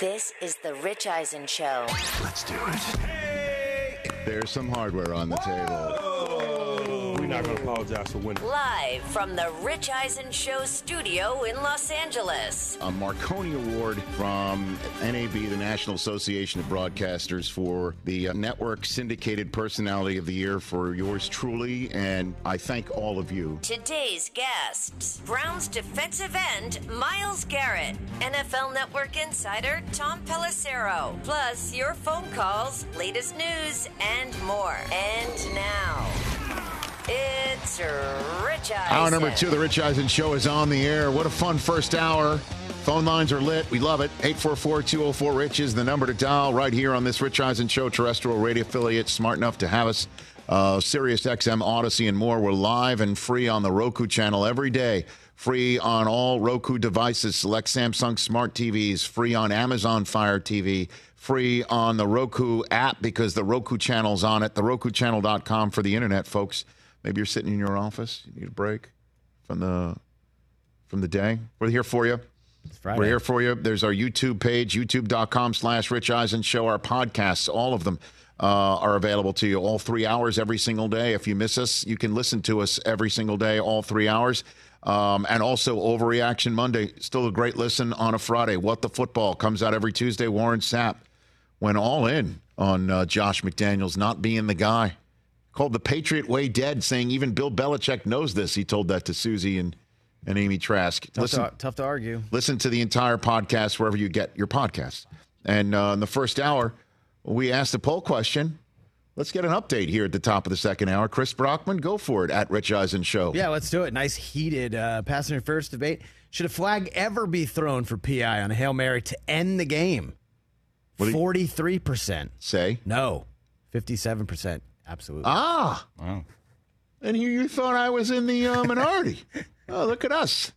This is the Rich Eisen Show. Let's do it. There's some hardware on the table. We're not going to apologize for winning. Live from the Rich Eisen Show studio in Los Angeles. A Marconi Award from NAB, the National Association of Broadcasters, for the uh, network syndicated personality of the year for yours truly. And I thank all of you. Today's guests Browns defensive end Myles Garrett, NFL Network insider Tom Pelissero, plus your phone calls, latest news, and more. And now. It's Rich Eisen. Hour number two the Rich Eisen Show is on the air. What a fun first hour. Phone lines are lit. We love it. 844-204-RICH is the number to dial right here on this Rich Eisen Show terrestrial radio affiliate. Smart enough to have us. Uh, Sirius XM, Odyssey, and more. We're live and free on the Roku channel every day. Free on all Roku devices. Select Samsung Smart TVs. Free on Amazon Fire TV. Free on the Roku app because the Roku channel's on it. The RokuChannel.com for the internet, folks. Maybe you're sitting in your office. You need a break from the from the day. We're here for you. We're here for you. There's our YouTube page, youtube.com slash Rich Eisen Show. Our podcasts, all of them uh, are available to you all three hours every single day. If you miss us, you can listen to us every single day, all three hours. Um, and also Overreaction Monday, still a great listen on a Friday. What the Football comes out every Tuesday. Warren Sapp went all in on uh, Josh McDaniels not being the guy called the Patriot Way dead, saying even Bill Belichick knows this. He told that to Suzy and, and Amy Trask. Tough, listen, to, tough to argue. Listen to the entire podcast wherever you get your podcasts. And uh, in the first hour, we asked a poll question. Let's get an update here at the top of the second hour. Chris Brockman, go for it at Rich Eisen Show. Yeah, let's do it. Nice heated uh, pass interference debate. Should a flag ever be thrown for PI on a Hail Mary to end the game? What 43%. Say. No. 57%. Absolutely. Ah. Wow. And you, you thought I was in the uh, minority. oh, look at us.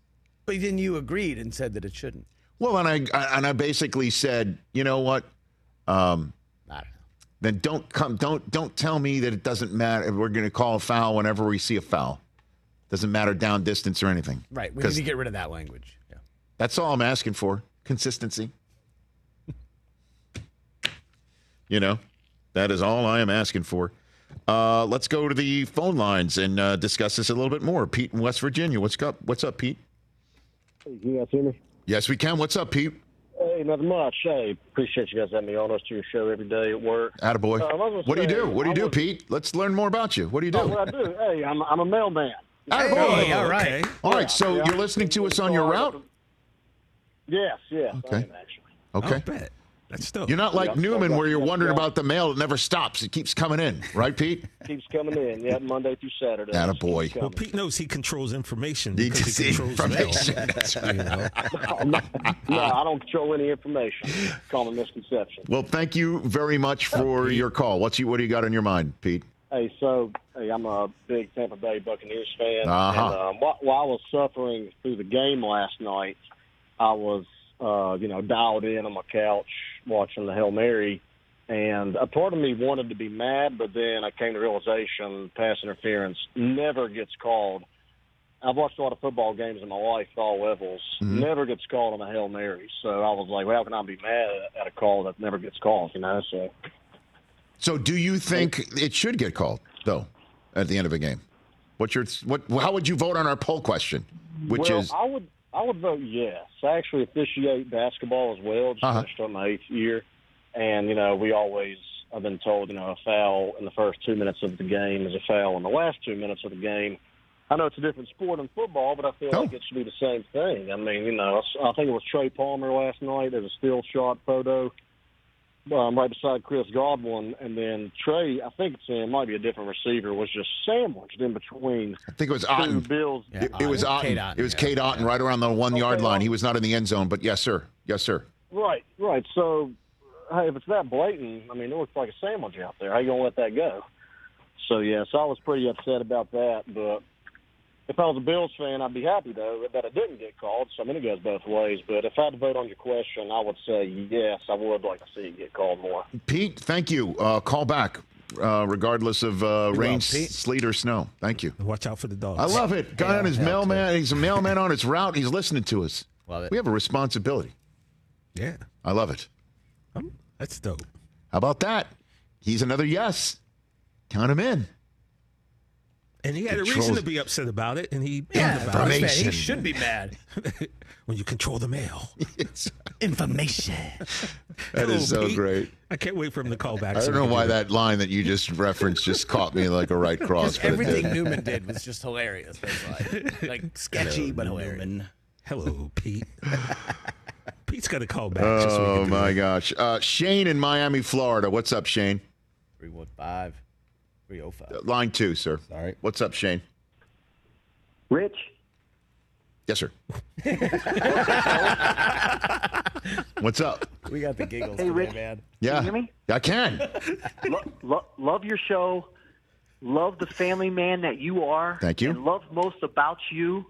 But then you agreed and said that it shouldn't. Well, and I, I and I basically said, you know what? Um, I don't know. then don't come don't don't tell me that it doesn't matter we're going to call a foul whenever we see a foul doesn't matter down distance or anything Right. We need to get rid of that language. Yeah. that's all i'm asking for consistency you know that is all i am asking for uh, let's go to the phone lines and uh, discuss this a little bit more pete in west virginia what's up what's up pete You guys hear me? yes we can what's up pete Hey, nothing much. Hey, appreciate you guys having me on. Listen to your show every day at work. attaboy Uh, I was gonna what do you do what do you I do was- pete let's learn more about you what do you do Oh, what I do? Hey, I'm, I'm a mailman. Attaboy. Hey, all right. all right so Yeah. you're listening to us on your route Yes, yes. I Okay. am actually. okay I bet. That's dope. You're not like Yeah. Newman where you're wondering Yeah. about the mail. It never stops. It keeps coming in. Right, Pete? Keeps coming in. Yeah, Monday through Saturday. Attaboy. Keeps well, coming. Pete knows he controls information He he controls information. mail. That's You know? no, I don't control any information. Common misconception. Well, thank you very much for your call. What's you? What do you got on your mind, Pete? Hey, so hey, I'm a big Tampa Bay Buccaneers fan, Uh-huh. and um, while, while I was suffering through the game last night, I was, uh, you know, dialed in on my couch watching the Hail Mary, and a part of me wanted to be mad, but then I came to realization pass interference never gets called. I've watched a lot of football games in my life at all levels. Never gets called on a Hail Mary. So I was like, well, how can I be mad at a call that never gets called, you know? So So, do you think it should get called though at the end of a game? What's your what? How would you vote on our poll question? Which well, is I would I would vote yes. I actually officiate basketball as well. Just Uh-huh. finished up my eighth year, And you know, we always I've been told, you know, a foul in the first two minutes of the game is a foul in the last two minutes of the game. I know it's a different sport than football, but I feel Oh. like it should be the same thing. I mean, you know, I think it was Trey Palmer last night. There's a still shot photo um, right beside Chris Godwin, and then Trey. I think it's it might be a different receiver. Was just sandwiched in between I think it was two Otten. Bills. It, it was Otten. Kate Otten, It was yeah. Kate Otten right around the one yard line. well- He was not in the end zone, but yes, sir. Yes, sir. Right, right. So, hey, if it's that blatant, I mean, it looks like a sandwich out there. How you gonna let that go? So, yeah, so I was pretty upset about that. But if I was a Bills fan, I'd be happy though that it didn't get called. So I mean, it goes both ways. But if I had to vote on your question, I would say yes. I would like to see it get called more. Pete, thank you. Uh, call back, uh, regardless of uh, rain, Pete. sleet, or snow. Thank you. Watch out for the dogs. I love it. Guy on his hell, mailman. He's a mailman on his route. He's listening to us. Love it. We have a responsibility. Yeah, I love it. Um, that's dope. How about that? He's another yes. Count him in. And he had a reason to be upset about it, and he Yeah, about it. he should be mad. when you control the mail. Information. That is so Pete, great. I can't wait for him to call back. I don't know why do that line that you just referenced just caught me like a right cross. But it Everything did. Newman did was just hilarious. That's like, like sketchy but hilarious. Hello, Pete. Pete's got to call back. just so Oh my gosh. Uh, Shane in Miami, Florida. What's up, Shane? 315 305. Uh, line two, sir. All right. What's up, Shane? Rich, Yes, sir. What's up? We got the giggles Hey, today, Rich. man. Yeah. hear me? I can. lo- lo- love your show. Love the family man that you are. Thank you. And love most about you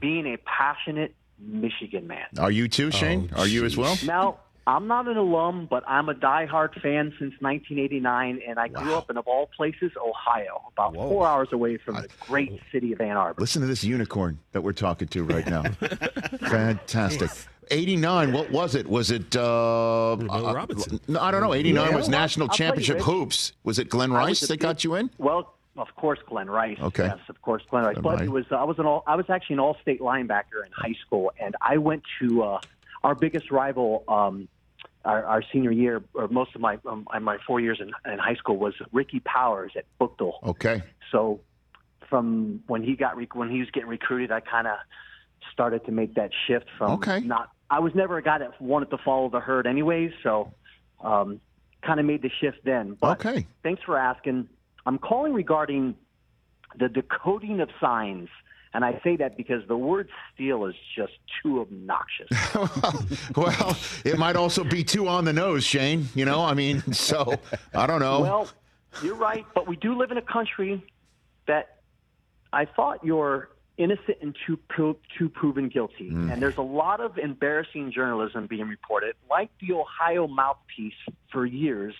being a passionate Michigan man. Are you too, Shane? Oh, are you as well? Now, I'm not an alum, but I'm a diehard fan since 1989, and I grew up in, of all places, Ohio, about four hours away from the great city of Ann Arbor. Listen to this unicorn that we're talking to right now. Fantastic. 89, what was it? Was it. Uh, uh, Robinson. no, I don't know. 89 Yeah, was National I'll Championship Hoops. Was it Glen Rice was a that got you in? Well, of course, Glen Rice. Okay. Yes, of course, Glen Rice. Glen but Rice. it was I was an all I was actually an all-state linebacker in high school, and I went to uh, our biggest rival. Um, our, our senior year, or most of my um, my four years in, in high school, was Ricky Powers at Buchtel. Okay. So, from when he got rec- when he was getting recruited, I kind of started to make that shift from Okay. not. I was never a guy that wanted to follow the herd, anyways. So, um, kind of made the shift then. But Okay. Thanks for asking. I'm calling regarding the decoding of signs. And I say that because the word steal is just too obnoxious. well, it might also be too on the nose, Shane. You know, I mean, so I don't know. Well, you're right, but we do live in a country that I thought you're innocent until pro- to proven guilty. Hmm. And there's a lot of embarrassing journalism being reported, like the Ohio mouthpiece for years,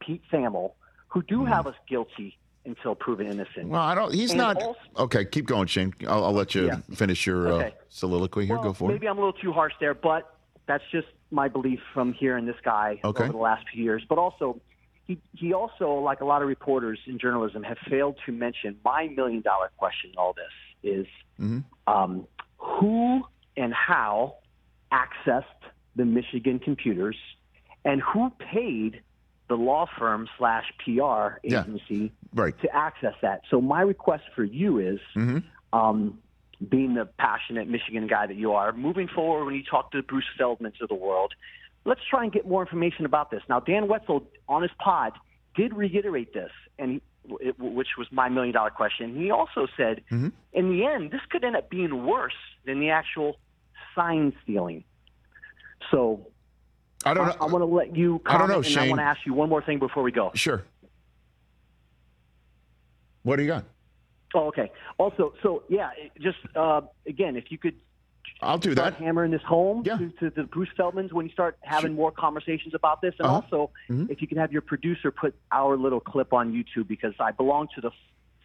Pete Thamel, who do hmm. have us guilty until proven innocent. well, I don't. He's And not. also- okay, keep going, Shane. I'll, I'll let you Yeah. finish your uh, soliloquy here. Well, Go for maybe it. Maybe I'm a little too harsh there, but that's just my belief from hearing this guy Okay. over the last few years. But also, he he also, like a lot of reporters in journalism, have failed to mention my million dollar question. In all this is Mm-hmm. um, who and how accessed the Michigan computers, and who paid the law firm slash PR Yeah. agency Right. to access that. So my request for you is, Mm-hmm. um, being the passionate Michigan guy that you are, moving forward when you talk to the Bruce Feldmans of the world, let's try and get more information about this. Now, Dan Wetzel on his pod did reiterate this, and he, it, which was my million dollar question. He also said, Mm-hmm. in the end, this could end up being worse than the actual sign stealing. So I don't I, know. I want to let you I don't know, and I want to ask you one more thing before we go. Sure. What do you got? Oh, okay. Also, so yeah, just uh, again, if you could I'll do that. hammering this home Yeah. to, to the Bruce Feldmans when you start having more conversations about this, and Uh-huh. also if you can have your producer put our little clip on YouTube because I belong to the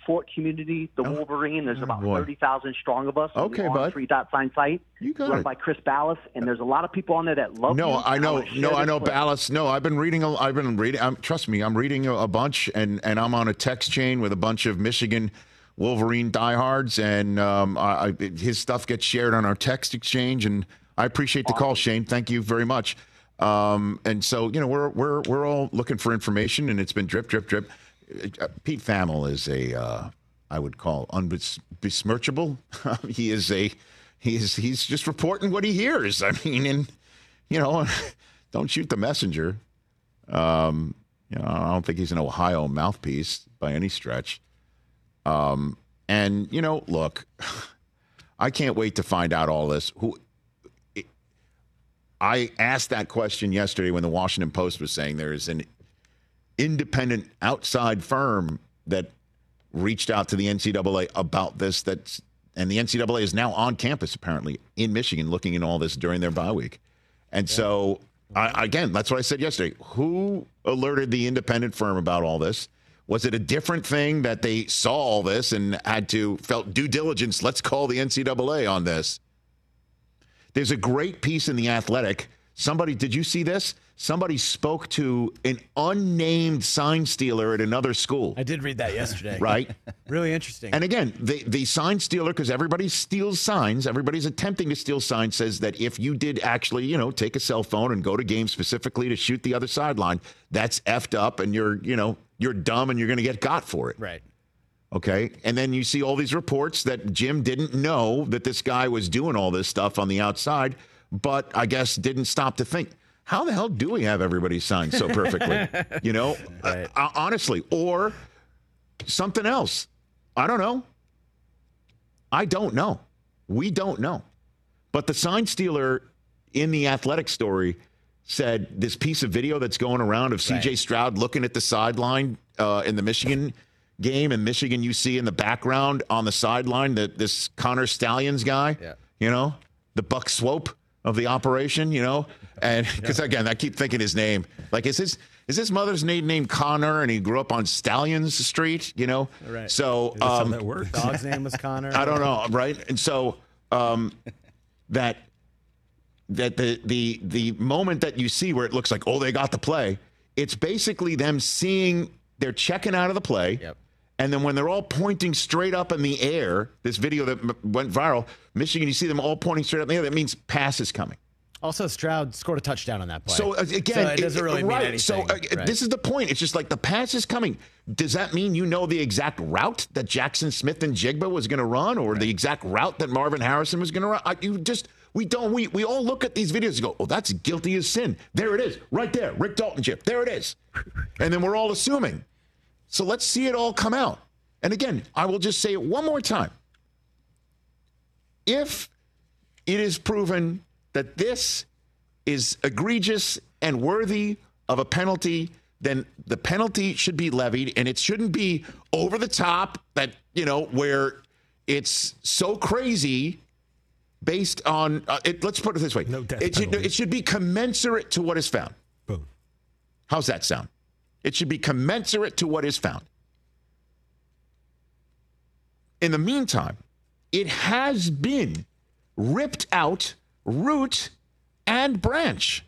Fort community, the Wolverine. There's about Oh. boy. thirty thousand strong of us. on the Okay, bud. Three dot sign site. You got run it. by Chris Balas, and there's a lot of people on there that love No, you. I know, no, I know. Balas. No, I've been reading. A, I've been reading. Um, trust me, I'm reading a, a bunch, and and I'm on a text chain with a bunch of Michigan Wolverine diehards, and um, I, I, his stuff gets shared on our text exchange, and I appreciate the call, Shane. Thank you very much. Um, and so you know we're we're we're all looking for information, and it's been drip, drip, drip. Uh, Pete Thamel is a uh, I would call unbesmirchable. he is a he is he's just reporting what he hears. I mean, and you know, don't shoot the messenger. Um, you know, I don't think he's an Ohio mouthpiece by any stretch. Um, and you know, look, I can't wait to find out all this. Who I asked that question yesterday when the Washington Post was saying there is an independent outside firm that reached out to the NCAA about this. That's and the NCAA is now on campus apparently in Michigan, looking at all this during their bye week. And so, I, again, that's what I said yesterday. Who alerted the independent firm about all this? Was it a different thing that they saw all this and had to felt due diligence? Let's call the NCAA on this. There's a great piece in The Athletic. Somebody, did you see this? Somebody spoke to an unnamed sign stealer at another school. I did read that yesterday. Right? really interesting. And again, the, the sign stealer, because everybody steals signs, everybody's attempting to steal signs, says that if you did actually, you know, take a cell phone and go to games specifically to shoot the other sideline, that's effed up and you're, you know, you're dumb and you're going to get got for it. right. Okay. And then you see all these reports that Jim didn't know that this guy was doing all this stuff on the outside, but I guess didn't stop to think, how the hell do we have everybody signed so perfectly? you know, Right. uh, honestly, or something else. I don't know. I don't know. We don't know. But the sign stealer in the athletic story said this piece of video that's going around of CJ Right. Stroud looking at the sideline uh, in the Michigan game, and Michigan you see in the background on the sideline that this Connor Stalions guy, Yeah. you know, the Buck Swope of the operation, you know, and because again, I keep thinking his name. Like, is his is his mother's name named Connor, and he grew up on Stallions Street, you know? Right. So Is um, that works? Dog's name was Connor. I don't know, right? And so um, that that the the the moment that you see where it looks like oh they got the play, it's basically them seeing they're checking out of the play. Yep. And then when they're all pointing straight up in the air, this video that m- went viral, Michigan, you see them all pointing straight up in the air. That means pass is coming. Also, Stroud scored a touchdown on that play. So uh, again, So it doesn't really mean right. anything. So uh, Right. this is the point. It's just like the pass is coming. Does that mean you know the exact route that Jaxon Smith-Njigba was going to run, or the exact route that Marvin Harrison was going to run? I, you just we don't. We we all look at these videos and go, "Oh, that's guilty as sin." There it is, right there, Rick Dalton chip. There it is, and then we're all assuming. So let's see it all come out. And again, I will just say it one more time. If it is proven that this is egregious and worthy of a penalty, then the penalty should be levied and it shouldn't be over the top that, you know, where it's so crazy based on uh, it, let's put it this way. No death it should, it should be commensurate to what is found. Boom. How's that sound? It should be commensurate to what is found. In the meantime, it has been ripped out root and branch.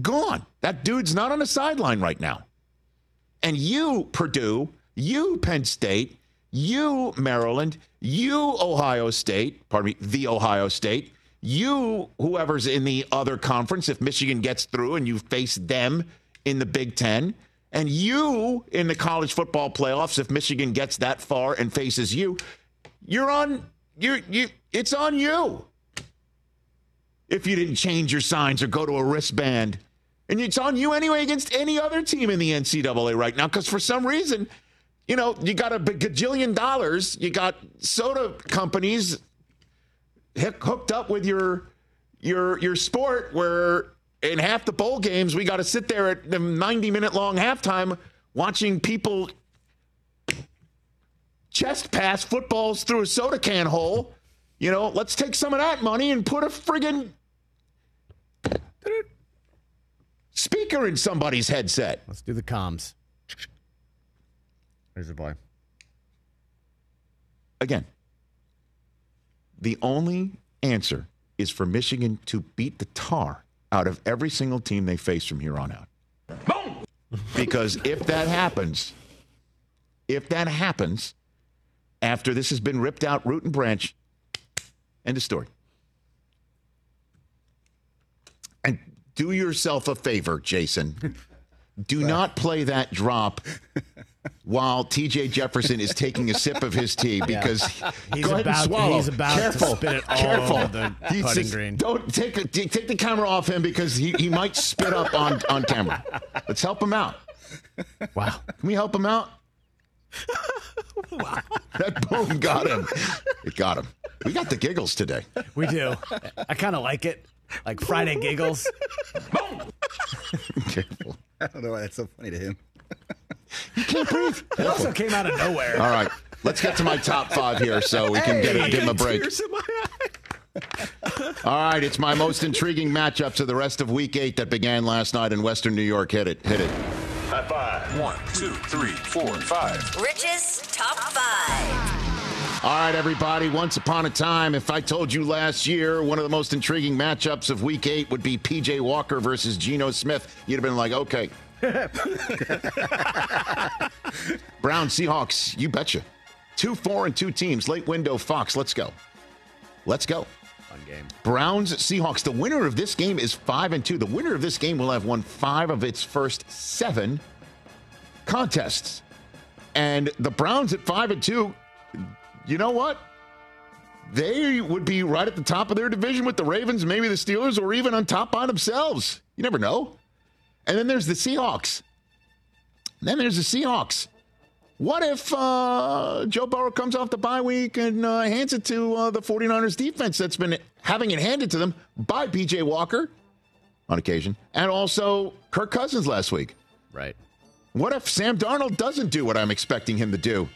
Gone. That dude's not on the sideline right now. And you, Purdue, you, Penn State, you, Maryland, you, Ohio State, pardon me, the Ohio State, you, whoever's in the other conference, if Michigan gets through and you face them in the Big Ten, and you in the college football playoffs, if Michigan gets that far and faces you, you're on, you're, you, it's on you if you didn't change your signs or go to a wristband. And it's on you anyway against any other team in the NCAA right now because for some reason, you know, you got a gajillion dollars. You got soda companies hooked up with your your your sport where in half the bowl games we got to sit there at the 90 minute long halftime watching people chest pass footballs through a soda can hole. You know, let's take some of that money and put a friggin' speaker in somebody's headset. Let's do the comms. There's the boy. Again, the only answer is for Michigan to beat the tar out of every single team they face from here on out. Boom! Because if that happens, if that happens, after this has been ripped out root and branch, end of story. And do yourself a favor, Jason. Do not play that drop while TJ Jefferson is taking a sip of his tea because He's go ahead about- and swallow. he's about to Careful, spit it all careful. over the He's putting just- green. Don't take a, take take the camera off him because he, he might spit up on on camera. Let's help him out. Wow. Can we help him out? Wow. That boom got him. It got him. We got the giggles today. We do. I kind of like it. Like Friday giggles. Boom! Careful. I don't know why that's so funny to him. Can't breathe. It also came out of nowhere. All right. Let's get to my top five here so we can get a, give him a break. Tears in my eye. All right, it's my most intriguing matchups of the rest of Week Eight that began last night in Western New York. Hit it, hit it. High five. One, two, three, four, five. Rich's top five. All right, everybody. Once upon a time, if I told you last year one of the most intriguing matchups of Week Eight would be PJ Walker versus Geno Smith, you'd have been like, okay. Brown Seahawks, you betcha. Two, four, and two teams. Late window Fox. Let's go. Let's go. Fun game. Browns Seahawks. The winner of this game is five and two. The winner of this game will have won five of its first seven contests. And the Browns at five and two, you know what? They would be right at the top of their division with the Ravens, maybe the Steelers, or even on top by themselves. You never know. And then there's the Seahawks. then there's the Seahawks. What if uh, Joe Burrow comes off the bye week and uh, hands it to uh, the 49ers defense that's been having it handed to them by PJ Walker on occasion and also Kirk Cousins last week? Right. What if Sam Darnold doesn't do what I'm expecting him to do?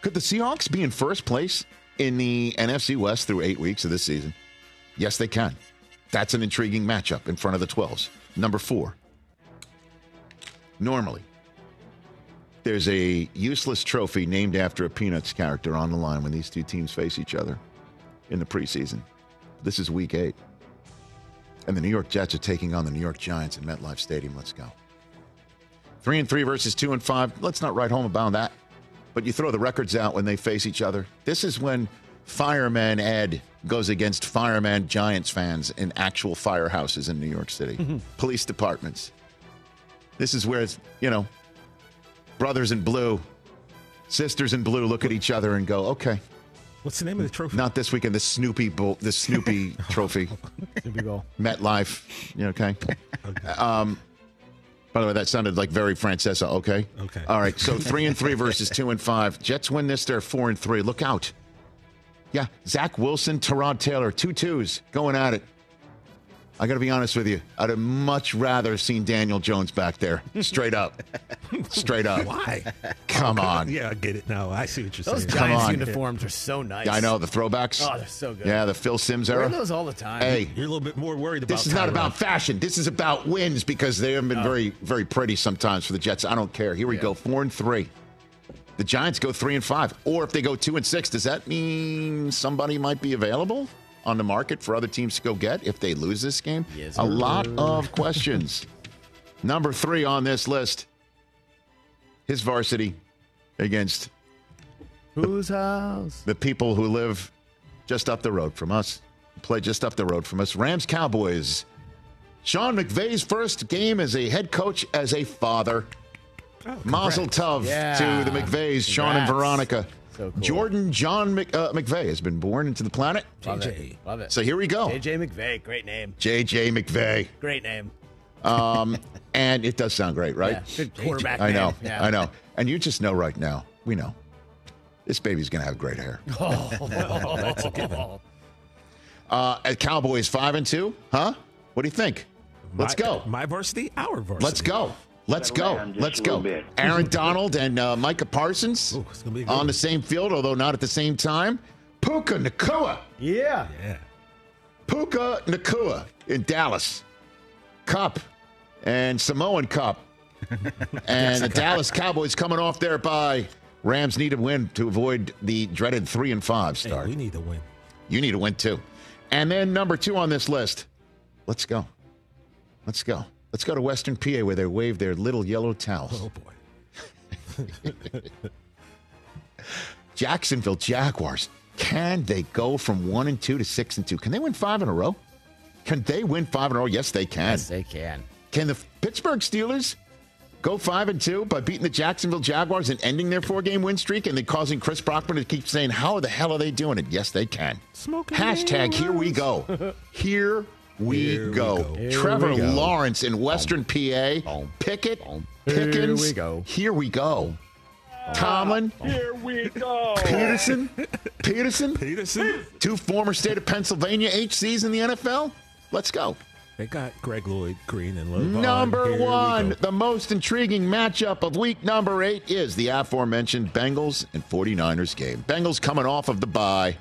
Could the Seahawks be in first place in the NFC West through eight weeks of this season? Yes, they can. That's an intriguing matchup in front of the 12s. Number four. Normally, there's a useless trophy named after a Peanuts character on the line when these two teams face each other in the preseason. This is week eight. And the New York Jets are taking on the New York Giants in MetLife Stadium. Let's go. Three and three versus two and five. Let's not write home about that. But you throw the records out when they face each other. This is when Fireman Ed goes against Fireman Giants fans in actual firehouses in New York City, mm-hmm. police departments. This is where it's, you know, brothers in blue, sisters in blue look at each other and go, okay, What's the name of the trophy? not this weekend. The Snoopy Bowl, the Snoopy Trophy, Super goal. MetLife. You okay? Um, by the way, that sounded like very Francesa. Okay. Okay. All right. So three and three versus two and five. Jets win this. They're four and three. Look out. Yeah, Zach Wilson, Tyrod Taylor, two twos going at it. I got to be honest with you. I'd have much rather seen Daniel Jones back there. Straight up. Straight up. Why? Come on. Yeah, I get it now. I see what you're Those saying. Come Giants uniforms are so nice. Yeah, I know the throwbacks. Oh, they're so good. Yeah, the Phil Simms Wear era. those all the time. Hey, You're a little bit more worried about. This is not Tyrod. about fashion. This is about wins because they haven't been oh. very, very pretty sometimes for the Jets. I don't care. Here we go, four and three. The Giants go three and five, or if they go two and six, does that mean somebody might be available on the market for other teams to go get if they lose this game? Yes, A sir. lot of questions. Number three on this list, his varsity against Whose house? the people who live just up the road from us, play just up the road from us. Rams Cowboys. Sean McVay's first game as a head coach, as a father. Oh, Mazel tov Yeah. to the McVays, Sean and Veronica. So cool. Jordan John Mc, uh, McVay has been born into the planet. Love JJ. it. Love it. So here we go. JJ McVay, great name. JJ McVay. Great name. Um, and it does sound great, right? Yeah, good quarterback. I know. name. Yeah. I know. And you just know right now, we know, this baby's going to have great hair. Oh, that's a given. Uh, at Cowboys five and two, huh? What do you think? Let's My- go. My varsity, our varsity. Let's go. Let's go. Let's go. Aaron Donald and uh, Micah Parsons Ooh, it's gonna be a good on the same field, although not at the same time. Puka Nacua. Yeah. Yeah. Puka Nacua in Dallas. Cup and Samoan Cup. and the Dallas Cowboys coming off their bye Rams need a win to avoid the dreaded three and five Hey, start. we need to win. You need a win too. And then number two on this list. Let's go. Let's go. Let's go to Western PA where they wave their little yellow towels. Oh boy. Jacksonville Jaguars. Can they go from one and two to six and two? Can they win five in a row? Can they win five in a row? Yes, they can. Yes, they can. Can the Pittsburgh Steelers go five and two by beating the Jacksonville Jaguars and ending their four game win streak and then causing Chris Brockman to keep saying, How the hell are they doing it? Yes, they can. Smoking Hashtag here we go. Here we Here we go. go. Trevor we go. Lawrence in Western PA. Boom. Pickett. Boom. Pickens. Here we go. Here we go. Tomlin. Here we go. Pederson. Pederson. Pederson. Two former state of Pennsylvania HCs in the NFL. Let's go. They got Greg Lloyd Green and Love. Number Here one, the most intriguing matchup of week number eight is the aforementioned Bengals and 49ers game. Bengals coming off of the bye.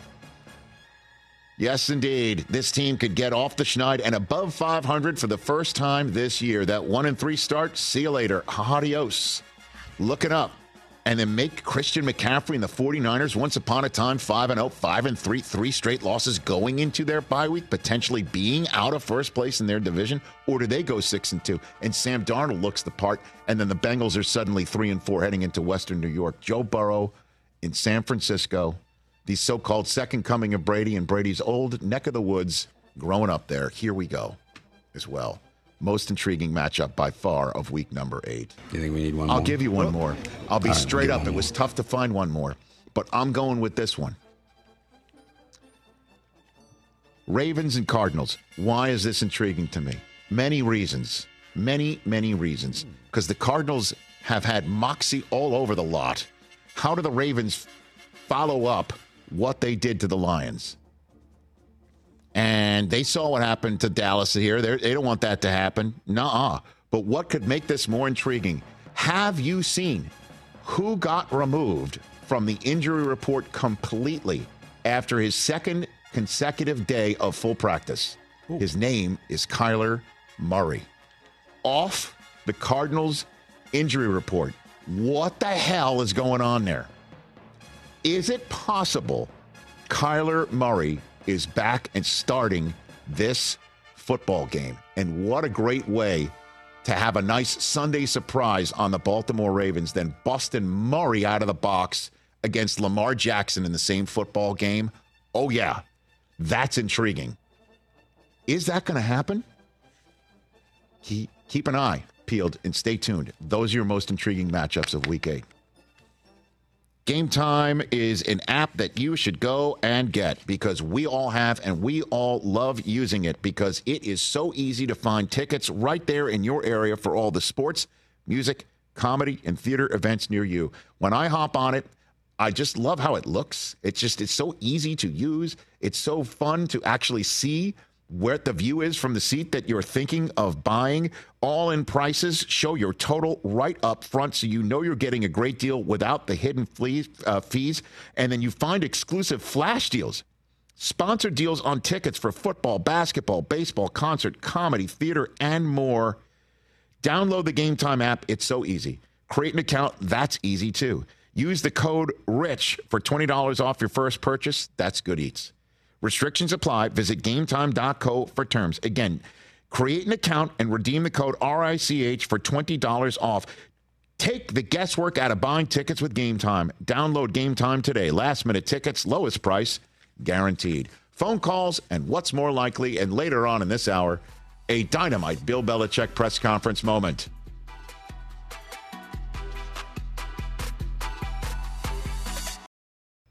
Yes, indeed. This team could get off the schneid and above 500 for the first time this year. That one and three start, see you later. Adios. Looking up. And then make Christian McCaffrey and the 49ers once upon a time 5 and 0, 5 and 3, three straight losses going into their bye week, potentially being out of first place in their division, or do they go 6 and 2 and Sam Darnold looks the part and then the Bengals are suddenly 3 and 4 heading into Western New York. Joe Burrow in San Francisco, the so-called second coming of Brady and Brady's old neck of the woods growing up there. Here we go as well. Most intriguing matchup by far of week number 8. You think we need one I'll more? give you one more. I'll be right, straight give up. It was tough to find one more, but I'm going with this one. Ravens and Cardinals. Why is this intriguing to me? Many reasons. Many, many reasons. Because the Cardinals have had moxie all over the lot. How do the Ravens follow up what they did to the Lions? And they saw what happened to Dallas here. They're, they don't want that to happen. Nuh-uh. But what could make this more intriguing? Have you seen who got removed from the injury report completely after his second consecutive day of full practice? His name is Kyler Murray. Off the Cardinals injury report. What the hell is going on there? Is it possible Kyler Murray is back and starting this football game? And what a great way to have a nice Sunday surprise on the Baltimore Ravens than busting Murray out of the box against Lamar Jackson in the same football game. Oh, yeah, that's intriguing. Is that going to happen? Keep, keep an eye peeled and stay tuned. Those are your most intriguing matchups of week eight. Game Time is an app that you should go and get because we all have and we all love using it because it is so easy to find tickets right there in your area for all the sports, music, comedy, and theater events near you. When I hop on it, I just love how it looks. It's just it's so easy to use. It's so fun to actually see where the view is from the seat that you're thinking of buying. All in prices show your total right up front so you know you're getting a great deal without the hidden uh, fees. And then you find exclusive flash deals. Sponsored deals on tickets for football, basketball, baseball, concert, comedy, theater, and more. Download the Game Time app. It's so easy. Create an account. That's easy too. Use the code RICH for $20 off your first purchase. That's good eats. Restrictions apply. Visit gametime.co for terms. Again, create an account and redeem the code RICH for $20 off. Take the guesswork out of buying tickets with Game Time. Download Game Time today. Last minute tickets, lowest price, guaranteed. Phone calls, and what's more likely, and later on in this hour, a dynamite Bill Belichick press conference moment.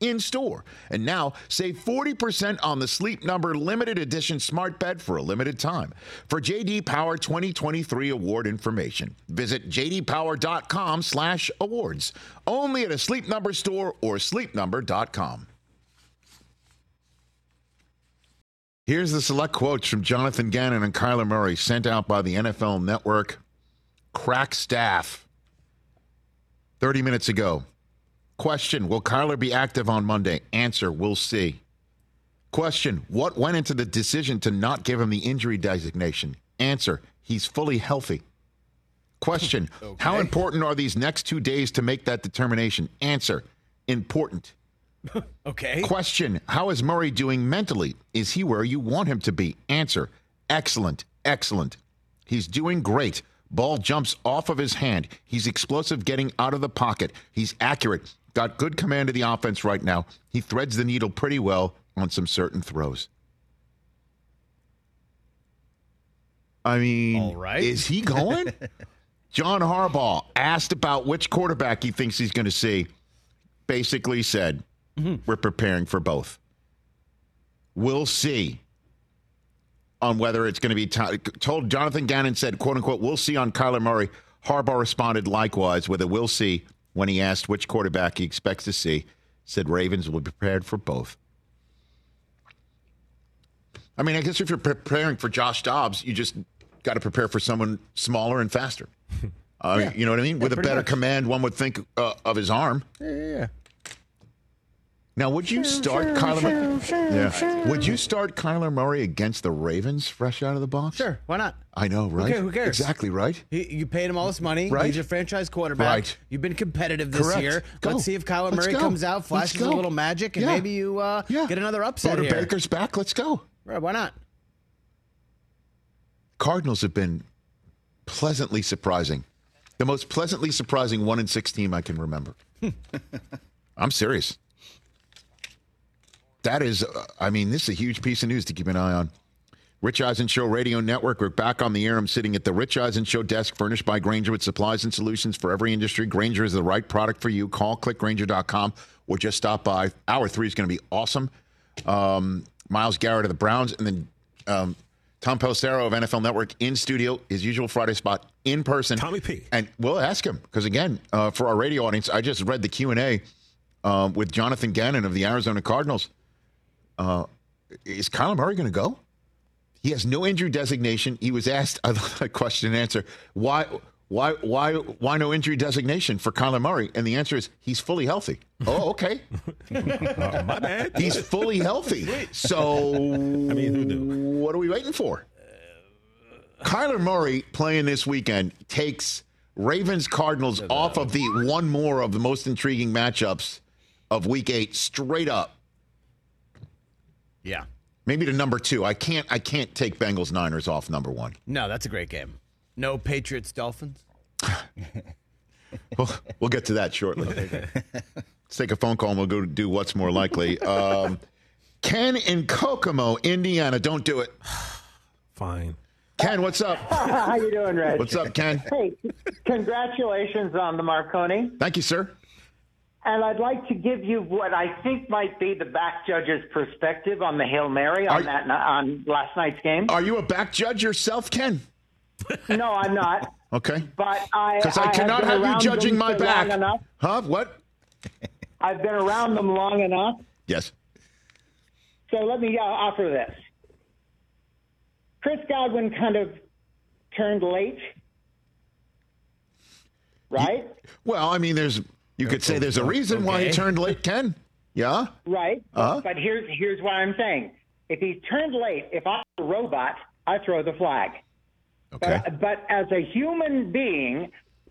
in store. And now save 40% on the Sleep Number limited edition smart bed for a limited time. For JD Power 2023 award information, visit jdpower.com/awards. Only at a Sleep Number store or sleepnumber.com. Here's the select quotes from Jonathan Gannon and Kyler Murray sent out by the NFL Network crack staff 30 minutes ago. Question Will Kyler be active on Monday? Answer We'll see. Question What went into the decision to not give him the injury designation? Answer He's fully healthy. Question How important are these next two days to make that determination? Answer Important. Okay. Question How is Murray doing mentally? Is he where you want him to be? Answer Excellent. Excellent. He's doing great. Ball jumps off of his hand. He's explosive getting out of the pocket. He's accurate. Got good command of the offense right now. He threads the needle pretty well on some certain throws. I mean, All right. is he going? John Harbaugh asked about which quarterback he thinks he's going to see. Basically said, mm-hmm. we're preparing for both. We'll see on whether it's going to be t- told. Jonathan Gannon said, "quote unquote," we'll see on Kyler Murray. Harbaugh responded likewise with a "we'll see" when he asked which quarterback he expects to see. Said Ravens will be prepared for both. I mean, I guess if you're preparing for Josh Dobbs, you just got to prepare for someone smaller and faster. Uh, You know what I mean? With a better much. command, one would think uh, of his arm. Yeah, yeah, yeah. Now, would you start Kyler? Murray? yeah. Would you start Kyler Murray against the Ravens, fresh out of the box? Sure. Why not? I know, right? Okay, who cares? Exactly right. He, you paid him all this money. Right. He's your franchise quarterback. Right. You've been competitive this Correct. year. Go. Let's see if Kyler Let's Murray go. comes out, Let's flashes a little magic, and Yeah. maybe you uh, Yeah. get another upset Go to here. Baker's back. Let's go. Right, why not? Cardinals have been pleasantly surprising. The most pleasantly surprising one in six team I can remember. I'm serious. That is, uh, I mean, this is a huge piece of news to keep an eye on. Rich Eisen Show Radio Network. We're back on the air. I'm sitting at the Rich Eisen Show desk, furnished by Grainger with supplies and solutions for every industry. Grainger is the right product for you. Call clickgrainger.com or just stop by. Hour three is going to be awesome. Um, Myles Garrett of the Browns, and then um, Tom Pelissero of NFL Network in studio, his usual Friday spot in person. Tommy P. And we'll ask him because again, uh, for our radio audience, I just read the Q and A um, with Jonathan Gannon of the Arizona Cardinals. Uh, is Kyler Murray going to go? He has no injury designation. He was asked a question and answer. Why? Why? Why? Why no injury designation for Kyler Murray? And the answer is he's fully healthy. Oh, okay. Oh, my bad. He's fully healthy. So, I mean, who knew? what are we waiting for? Kyler Murray playing this weekend takes Ravens Cardinals off of the one more of the most intriguing matchups of Week Eight straight up. Yeah. Maybe to number two. I can't. I can't take Bengals Niners off number one. No, that's a great game. No Patriots Dolphins. We'll, we'll get to that shortly. Let's take a phone call and we'll go do what's more likely. Um, Ken in Kokomo, Indiana. Don't do it. Fine. Ken, what's up? How you doing, Reg? What's up, Ken? Hey, congratulations on the Marconi. Thank you, sir. And I'd like to give you what I think might be the back judge's perspective on the Hail Mary on Are- that on last night's game. Are you a back judge yourself, Ken? no, I'm not. Okay. But I Because I, have cannot been have you judging my back. Enough. Huh? What? I've been around them long enough. Yes. So let me uh, offer this. Chris Godwin kind of turned late, right? Well, I mean, there's. You could say there's a reason why he turned late, Ken. Yeah. Right. Uh-huh. But here's here's what I'm saying. If he turned late, if I'm a robot, I throw the flag. Okay. But, but as a human being,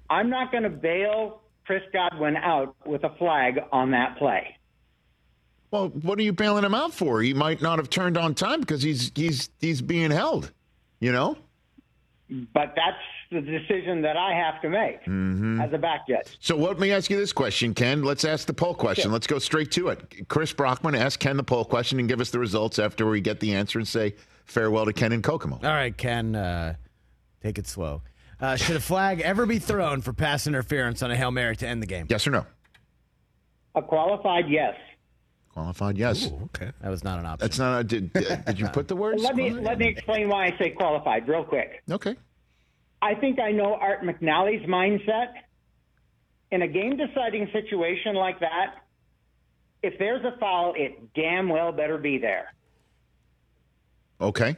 I'm not going to bail Chris Godwin out with a flag on that play. Well, what are you bailing him out for? He might not have turned on time because he's he's he's being held. You know. But that's the decision that I have to make Mm-hmm. as a back judge. So let me ask you this question, Ken. Let's ask the poll question. Let's go straight to it. Chris Brockman, ask Ken the poll question and give us the results after we get the answer and say farewell to Ken and Kokomo. All right, Ken, uh, take it slow. Uh, should a flag ever be thrown for pass interference on a Hail Mary to end the game? Yes or no? A qualified yes. Qualified, yes. okay. That was not an option. That's not. A, did, did you put the words? Let me let me explain why I say qualified real quick. Okay. I think I know Art McNally's mindset. In a game deciding situation like that, if there's a foul, it damn well better be there. Okay.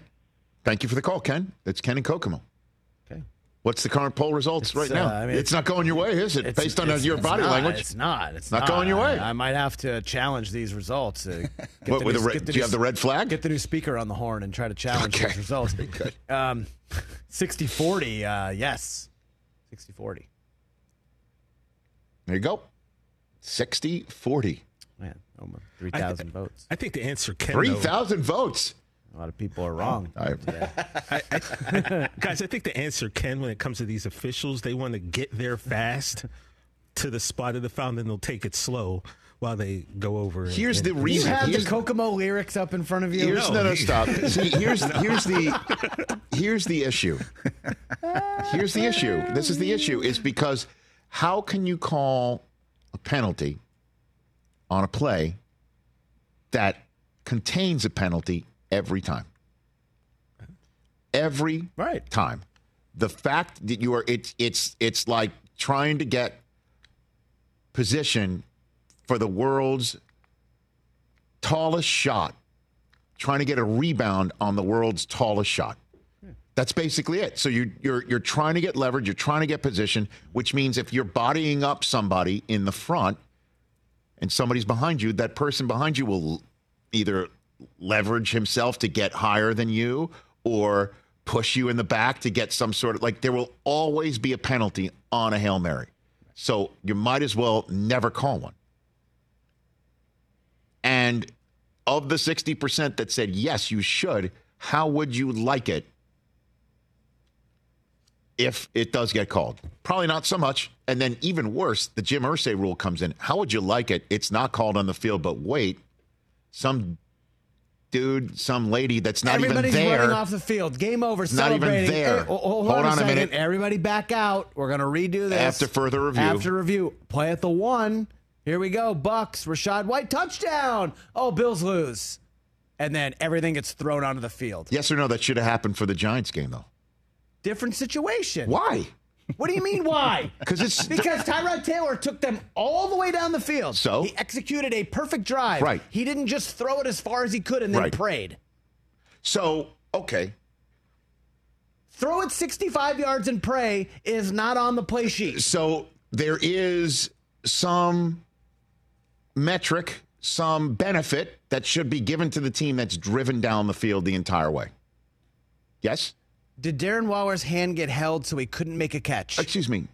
Thank you for the call, Ken. That's Ken and Kokomo. Okay. What's the current poll results right now? uh, I mean, it's, not going your way, is it? Based on your body not, language, It's not. It's Not going your way. I, might have to challenge these results. Uh, get What, the with new- a red- get the do you new have the red flag? Get the new speaker on the horn and try to challenge Okay. these results. Um, 60 40, uh, yes. 60 40. There you go. 60 40. Man, almost 3,000 votes. I think the answer, Ken. though- 3,000 votes. A lot of people are wrong. I- today. I, I, guys, I think the answer, Ken, when it comes to these officials, they want to get there fast to the spot of the foul, and then they'll take it slow while they go over. and- Here's the and- You reason. have the Kokomo lyrics up in front of you? here's no, no, stop. See, here's here's the here's the issue. Here's the issue. This is the issue. Is because how can you call a penalty on a play that contains a penalty every time? Every Right. time. The fact that you are it's it's it's like trying to get position for the world's tallest shot, trying to get a rebound on the world's tallest shot. That's basically it. So you, you're you're trying to get leverage, you're trying to get position, which means if you're bodying up somebody in the front and somebody's behind you, that person behind you will either leverage himself to get higher than you or push you in the back to get some sort of like there will always be a penalty on a Hail Mary. So you might as well never call one. And of the 60% that said yes, you should, how would you like it if it does get called? Probably not so much. And then even worse, the Jim Irsay rule comes in. How would you like it? It's not called on the field, but wait, some dude, some lady that's not Everybody's even there. Everybody's running off the field. Game over. Not even there. Hey, hold, hold Hold on, on a minute. Everybody back out. We're going to redo this. After further review. After review. Play at the one. Here we go. Bucks. Rachaad White touchdown. Oh, Bills lose. And then everything gets thrown onto the field. yes or no, that should have happened for the Giants game, though. Different situation. Why? What do you mean why? Because it's Because Tyrod Taylor took them all the way down the field. So? he executed a perfect drive. Right. He didn't just throw it as far as he could and then Right. prayed. so okay. Throw it 65 yards and pray is not on the play sheet. So there is some metric, some benefit that should be given to the team that's driven down the field the entire way. Yes? Did Darren Waller's hand get held so he couldn't make a catch? Excuse me.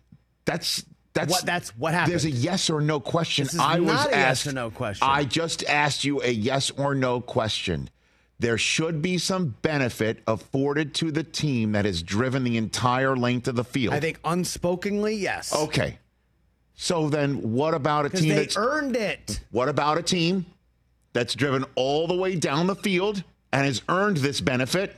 That's that's What- that's what happened. There's a yes or no question. I was not a yes asked or no question. I just asked you a yes or no question. There should be some benefit afforded to the team that has driven the entire length of the field. I think unspokenly, yes. Okay. So then what about a team they that's earned it. What about a team that's driven all the way down the field and has earned this benefit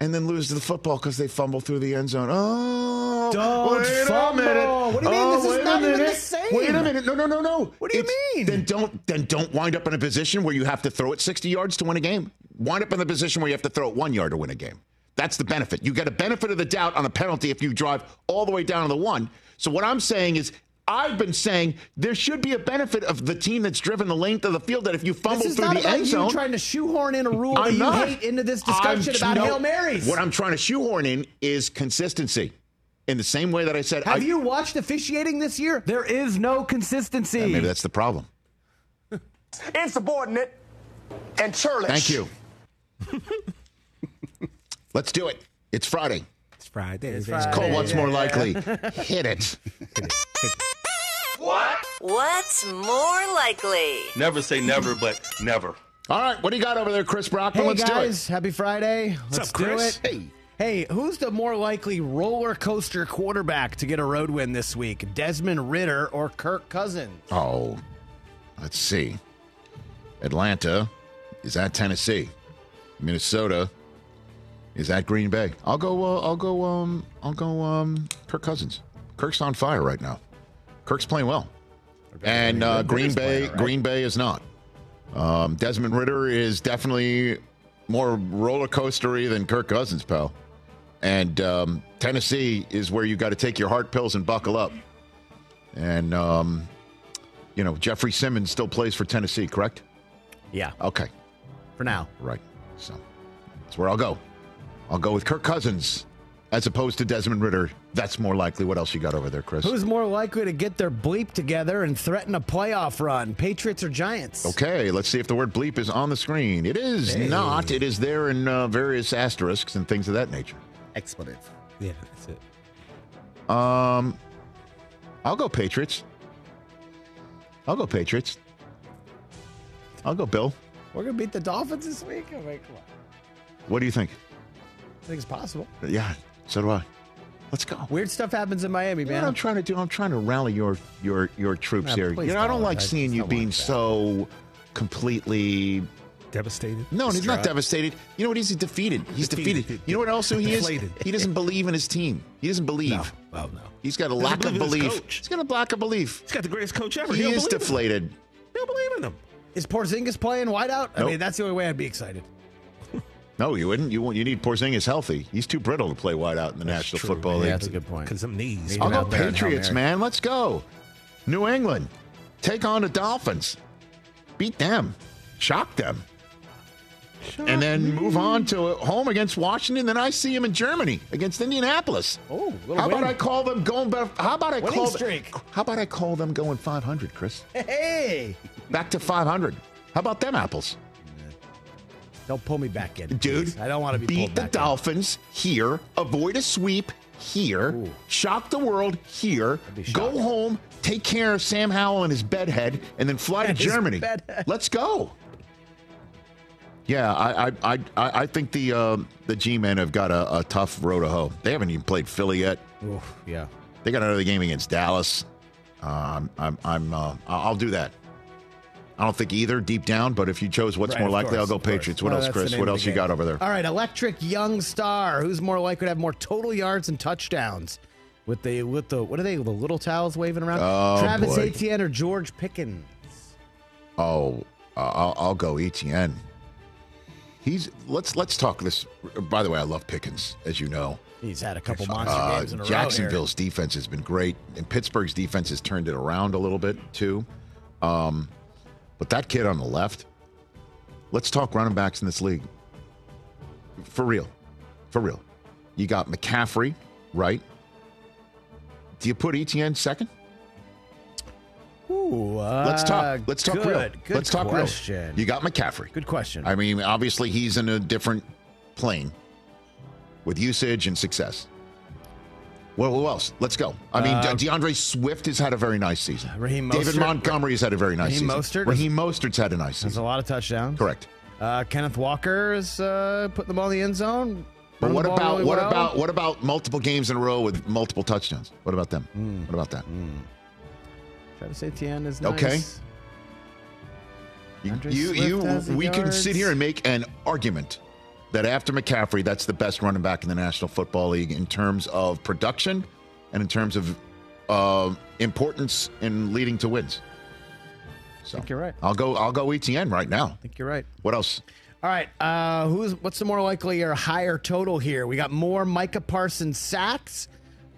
and then loses the football because they fumble through the end zone? Oh, Don't wait a minute. What do you mean? Oh, This is not even the same. Wait a minute. No, no, no, no. What do you mean? Then don't then don't wind up in a position where you have to throw it 60 yards to win a game. Wind up in the position where you have to throw it one yard to win a game. That's the benefit. You get a benefit of the doubt on a penalty if you drive all the way down to the one. So what I'm saying is I've been saying there should be a benefit of the team that's driven the length of the field that if you fumble This is through not the about end you zone, trying to shoehorn in a rule I'm you not. hate into this discussion I'm- about no, Hail Marys. What I'm trying to shoehorn in is consistency. In the same way that I said, Have I, you watched officiating this year? There is no consistency. maybe that's the problem. insubordinate, and churlish. Thank you. Let's do it. It's Friday. It's Friday. It's It's Friday. Cole, what's yeah, more yeah. likely? Hit it. What's more likely? Never say never, but never. All right, what do you got over there, Chris Brockman? Hey Let's guys, happy Friday. Let's up, do it. Hey. Hey, who's the more likely roller coaster quarterback to get a road win this week? Desmond Ridder or Kirk Cousins? Oh, let's see. Atlanta is at Tennessee. Minnesota is at Green Bay. I'll go. Uh, I'll go. Um, I'll go. Um, Kirk Cousins. Kirk's on fire right now. Kirk's playing well, and uh, Green Bay. Green Bay is not. Um, Desmond Ridder is definitely more roller coastery than Kirk Cousins, pal. And um, Tennessee is where you got to take your heart pills and buckle up. And um, you know, Jeffrey Simmons still plays for Tennessee, correct? Yeah, Okay, for now. right. So that's where I'll go. I'll go with Kirk Cousins as opposed to Desmond Ridder. That's more likely. What else you got over there, Chris? Who's more likely to get their bleep together and threaten a playoff run? Patriots or Giants? Okay, let's see if the word bleep is on the screen. It is not. It is there in uh, various asterisks and things of that nature. Expletive. Yeah, that's it. Um, I'll go Patriots. I'll go Patriots. I'll go Bill. We're gonna beat the Dolphins this week. I'm like, come on. What do you think? I think it's possible. Yeah, so do I. Let's go. Weird stuff happens in Miami, You know man. what I'm trying to do? I'm trying to rally your your your troops Nah, here. please You know, I don't don't. like I seeing just you don't being want that. so completely. Devastated. No, he's not Distraught. devastated. You know what? He's defeated. He's defeated. Defeated. You know what else he is? Deflated. He doesn't believe in his team. He doesn't believe. No. Oh no. He's got a Doesn't lack of believe in his belief. coach. He's got a lack of belief. He's got the greatest coach ever. He don't is believe in him. deflated. They don't believe in him. Is Porzingis playing wideout? I Nope. mean, that's the only way I'd be excited. No, you wouldn't. You want. You need Porzingis healthy. He's too brittle to play wide out in the National true, Football man. League. Yeah, that's a good point. Because some knees. Need I'll him go out there in Hail Patriots, man. Let's go. New England. Take on the Dolphins. Beat them. Shock them. and then move on to home against Washington. Then I see him in Germany against Indianapolis. Oh, little how about. I call them going? How about I Winning call streak. Them, how about I call them going 500, Chris? Hey, Back to 500. How about them apples? Don't pull me back in, Dude, please. I don't want to be beat the Dolphins here, avoid a sweep here, Ooh. shock the world here, go home, take care of Sam Howell and his bedhead, and then fly to Germany. bedhead. Let's go. Yeah, I I I, I I think the uh, the G-men have got a, a tough road to hoe. They haven't even played Philly yet. Oof, yeah. They got another game against Dallas. Um, I'm I'm uh, I'll do that. I don't think either deep down, but if you chose what's Right, more likely, course, I'll go. Patriots. What Well, else, Chris? What else you got over there? All right, electric young star. Who's more likely to have more total yards and touchdowns? With the with the what are they? The little towels waving around. Oh, Travis boy. Etienne or George Pickens? Oh, uh, I'll, I'll go Etienne. He's let's let's talk this. By the way, I love Pickens, as you know. He's had a couple monster Uh, games in a row. Jacksonville's defense has been great, and Pittsburgh's defense has turned it around a little bit too. Um, but that kid on the left, let's talk running backs in this league. For real, for real. You got McCaffrey, right? Do you put Etienne second? Ooh, uh, Let's talk. Let's talk good, real. Good let's talk question. real. You got McCaffrey. Good question. I mean, obviously, he's in a different plane with usage and success. Well, who else? Let's go. I mean, Uh, DeAndre Swift has had a very nice season. Raheem David Montgomery has had a very nice season. Raheem season. Mostert? Raheem Mostert's had a nice season. There's a lot of touchdowns. Correct. Uh, Kenneth Walker is uh, putting the ball in the end zone. But what about really what well. about what about multiple games in a row with multiple touchdowns? What about them? Hmm. What about that? Travis Etienne is nice. Okay. You, you, you we can sit here and make an argument that after McCaffrey, that's the best running back in the National Football League in terms of production and in terms of uh, importance in leading to wins. So think you're right. I'll go. I'll go Etienne right now. I think you're right. What else? All right. Uh, who's what's the more likely or higher total here? We got more Micah Parsons sacks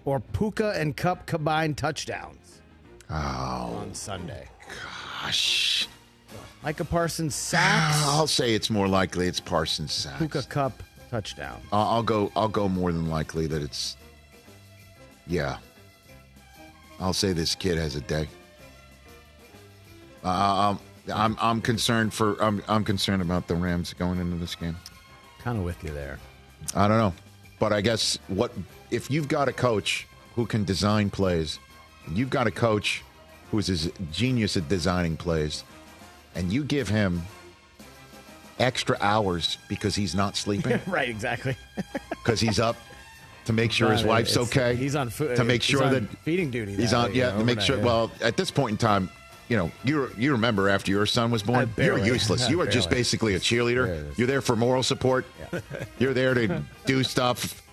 or Puka and Kupp combined touchdowns Oh on Sunday. gosh, Micah Parsons sacks, I'll say it's more likely it's Parsons sacks. Puka Kupp touchdown. I'll, I'll go. I'll go more than likely that it's. Yeah. I'll say this kid has a day. Uh, I'm, I'm I'm concerned for I'm I'm concerned about the Rams going into this game. Kind of with you there. I don't know. But I guess what if you've got a coach who can design plays, and you've got a coach who's a genius at designing plays, and you give him extra hours because he's not sleeping, right, exactly. because he's up to make sure his wife's okay. He's on food to make sure that feeding duty. He's on, yeah, you know, to make sure. yeah. Well, at this point in time, you know, you you remember after your son was born, barely. you're useless. You are just basically a cheerleader. You're there for moral support. You're there to do stuff.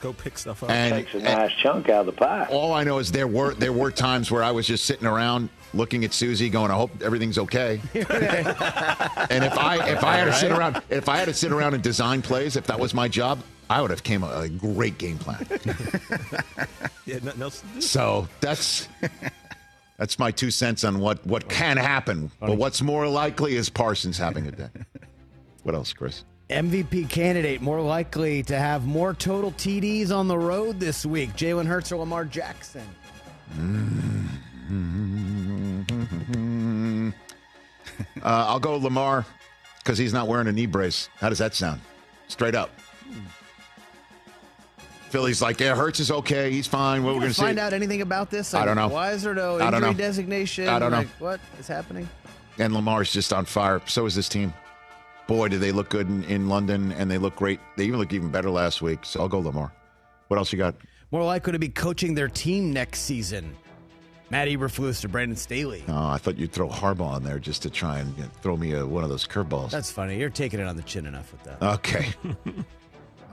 Go pick stuff up. And, Takes a nice chunk out of the pie. all I know is there were there were times where I was just sitting around looking at Suzy, going, "I hope everything's okay." and if I if I had to sit around if I had to sit around and design plays, if that was my job, I would have came up with a great game plan. yeah, nothing else to do. So that's that's my two cents on what what can happen. But what's more likely is Parsons having a day. What else, Chris? MVP candidate more likely to have more total TDs on the road this week. Jalen Hurts or Lamar Jackson? Uh, I'll go Lamar because he's not wearing a knee brace. How does that sound? Straight up. Philly's like, yeah, Hurts is okay. He's fine. What we're going to find see. out anything about this? I don't know. Why is there no I don't injury know. designation? I don't know. Like, what is happening? And Lamar's just on fire. So is this team. Boy, did they look good in, in London, and they look great. They even look even better last week. So I'll go Lamar. What else you got? More likely to be coaching their team next season. Matt Eberflus or Brandon Staley. Oh, I thought you'd throw Harbaugh on there just to try and you know, throw me a, one of those curveballs. That's funny. You're taking it on the chin enough with that. Okay.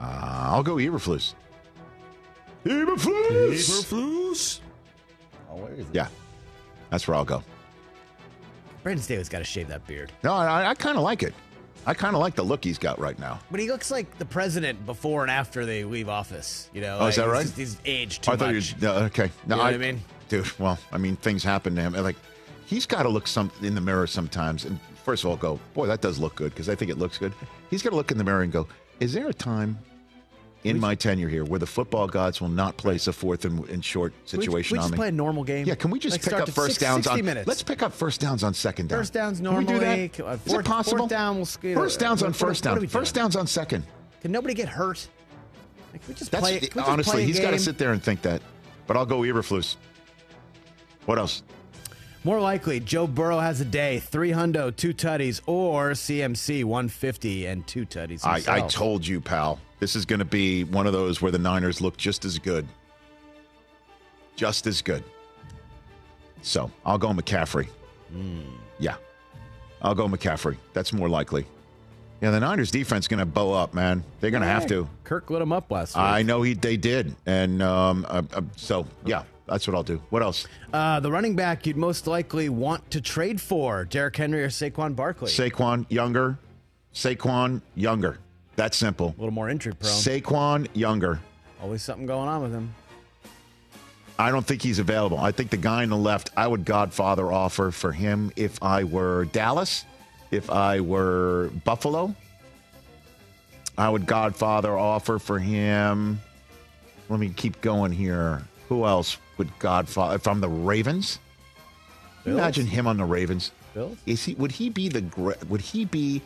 uh, I'll go Eberflus. Eberflus. Eberflus. Oh, where is it? Yeah, that's where I'll go. Brandon Staley's got to shave that beard. No, I, I kind of like it. I kind of like the look he's got right now. But he looks like the president before and after they leave office. You know, Oh, is that right? He's, he's aged too I thought much. you. No, okay. No, You know what I mean? dude. Well, I mean, things happen to him. Like, he's got to look some in the mirror sometimes. And first of all, go, boy, that does look good because I think it looks good. He's got to look in the mirror and go, is there a time in my tenure here where the football gods will not place a fourth and, and short we- situation can we on just me? play a normal game? Yeah, can we just Like, pick up first six- downs 60 on? minutes. Let's pick up first downs on second down. First downs Can we do normally. that? Uh, Is it possible? fourth down, we'll sc- First downs on what- first down. First downs on second. Can nobody get hurt? Like, can we just That's play, can we just honestly, play he's got to sit there and think that. But I'll go Eberflus. What else? More likely, Joe Burrow has a day, three hundo, two tutties, or CMC 150 and two tutties. I, I told you, pal. This is going to be one of those where the Niners look just as good. Just as good. So I'll go McCaffrey. Hmm. Yeah. I'll go McCaffrey. That's more likely. Yeah, the Niners defense going to bow up, man. They're going to have to. Kirk lit him up last week. I know he they did, and um, uh, uh, so yeah, that's what I'll do. What else? Uh, the running back you'd most likely want to trade for, Derrick Henry or Saquon Barkley. Saquon younger, Saquon younger. That's simple. a little more injury prone. Saquon younger. Always something going on with him. I don't think he's available. I think the guy on the left, I would Godfather offer for him if I were Dallas, if I were Buffalo. I would Godfather offer for him. Let me keep going here. Who else would Godfather from the Ravens? Bills? Imagine him on the Ravens. Bills? Is he? Would he be the? Would he be?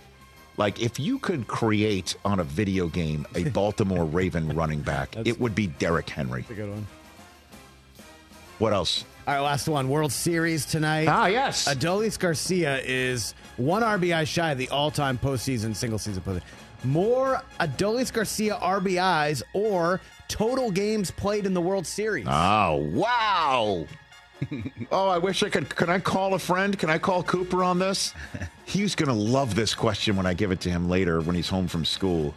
Like if you could create on a video game a Baltimore Raven running back, it would be Derrick Henry. That's a good one. What else? All right, last one. World Series tonight. Ah, yes. Adolis Garcia is one RBI shy of the all-time postseason single season postseason. More Adolis Garcia RBIs or total games played in the World Series. Oh, wow. oh, I wish I could. Can I call a friend? Can I call Cooper on this? He's going to love this question when I give it to him later when he's home from school.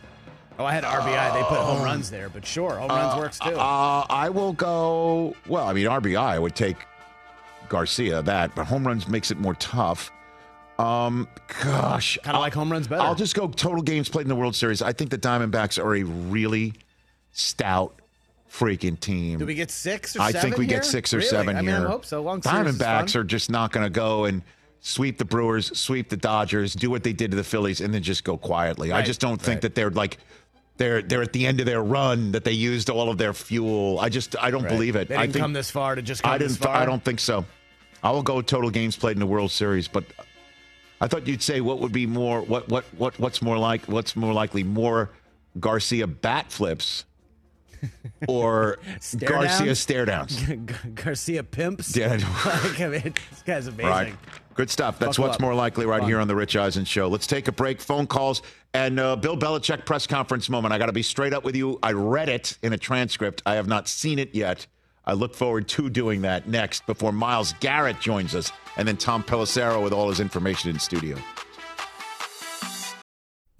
Oh, I had RBI. They put home runs there, but sure, home runs works too. Uh, I will go. Well, I mean, RBI, I would take Garcia, that, but home runs makes it more tough. Um, gosh. Kind of like home runs better. I'll just go total games played in the World Series. I think the Diamondbacks are a really stout freaking team. Do we get six or I seven think we here? get six or Really? seven I here. I hope so. Long Diamondbacks are just not going to go and sweep the Brewers, sweep the Dodgers, do what they did to the Phillies, and then just go quietly. I just don't think right. that they're like they're they're at the end of their run that they used all of their fuel. I just I don't Right. believe it. They I didn't think come this far to just I didn't. I don't think so. I will go total games played in the World Series, but I thought you'd say what would be more what what what what's more like what's more likely more Garcia bat flips or Stare Garcia downs? stare downs. Garcia pimps. Yeah. like, I mean, this guy's amazing. Right. Good stuff. That's Buckle what's up. more likely right Fun. here on the Rich Eisen Show. Let's take a break. Phone calls and uh, Bill Belichick press conference moment. I got to be straight up with you. I read it in a transcript. I have not seen it yet. I look forward to doing that next before Myles Garrett joins us and then Tom Pelissero with all his information in studio.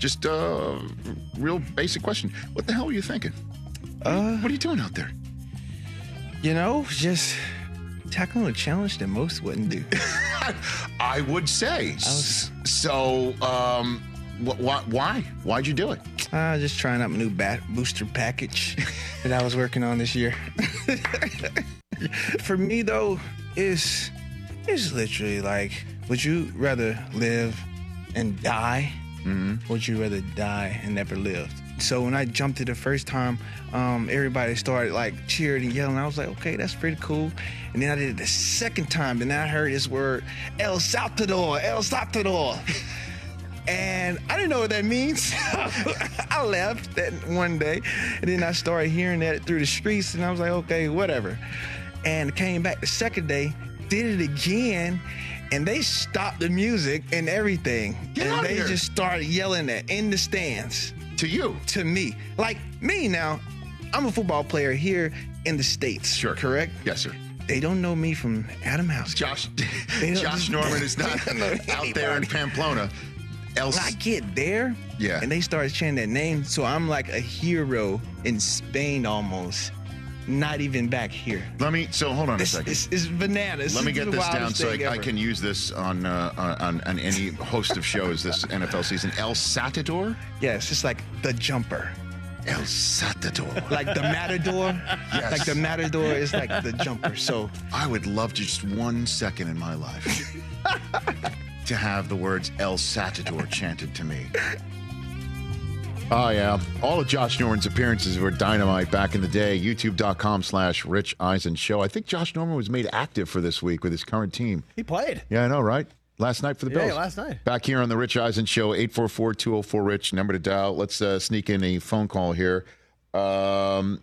Just uh, real basic question. What the hell were you thinking? Uh, what are you doing out there? You know, just tackling a challenge that most wouldn't do. I would say. so, um, wh- wh- why? Why'd you do it? Uh, just trying out my new bat booster package that I was working on this year. For me, though, it's it's literally like, would you rather live and die? Mm-hmm. Would you rather die and never live? So when I jumped it the first time, um, everybody started like cheering and yelling. I was like, okay, that's pretty cool. And then I did it the second time, and I heard this word, El Saltador, El Saltador. And I didn't know what that means. I left that one day, and then I started hearing that through the streets, and I was like, okay, whatever. And came back the second day, did it again, and they stopped the music and everything, Get and they here. just started yelling that in the stands To you? to me. Like me now, I'm a football player here in the states. Sure. correct? Yes, sir. They don't know me from Adam House. Josh, Josh Norman is not They don't know out there in. Pamplona. Else, When I get there, Yeah. and they start chanting that name, so I'm like a hero in Spain almost, not even back here. let me. So hold on a second. is is bananas. Let me get this down so I, I can use this on, uh, on on any host of shows this NFL season. El Satador? Yes, it's just like the jumper, El Satador. like the matador. Yes. Like the matador is like the jumper. So I would love to just one second in my life to have the words El Satador chanted to me. Oh, yeah. All of Josh Norman's appearances were dynamite back in the day. YouTube.com slash Rich Eisen Show. I think Josh Norman was made active for this week with his current team. He played. Yeah, I know, right? Last night for the Bills. Yeah, Bills. last night. Back here on the Rich Eisen Show, 844-204-RICH, number to dial. Let's uh, sneak in a phone call here. Um,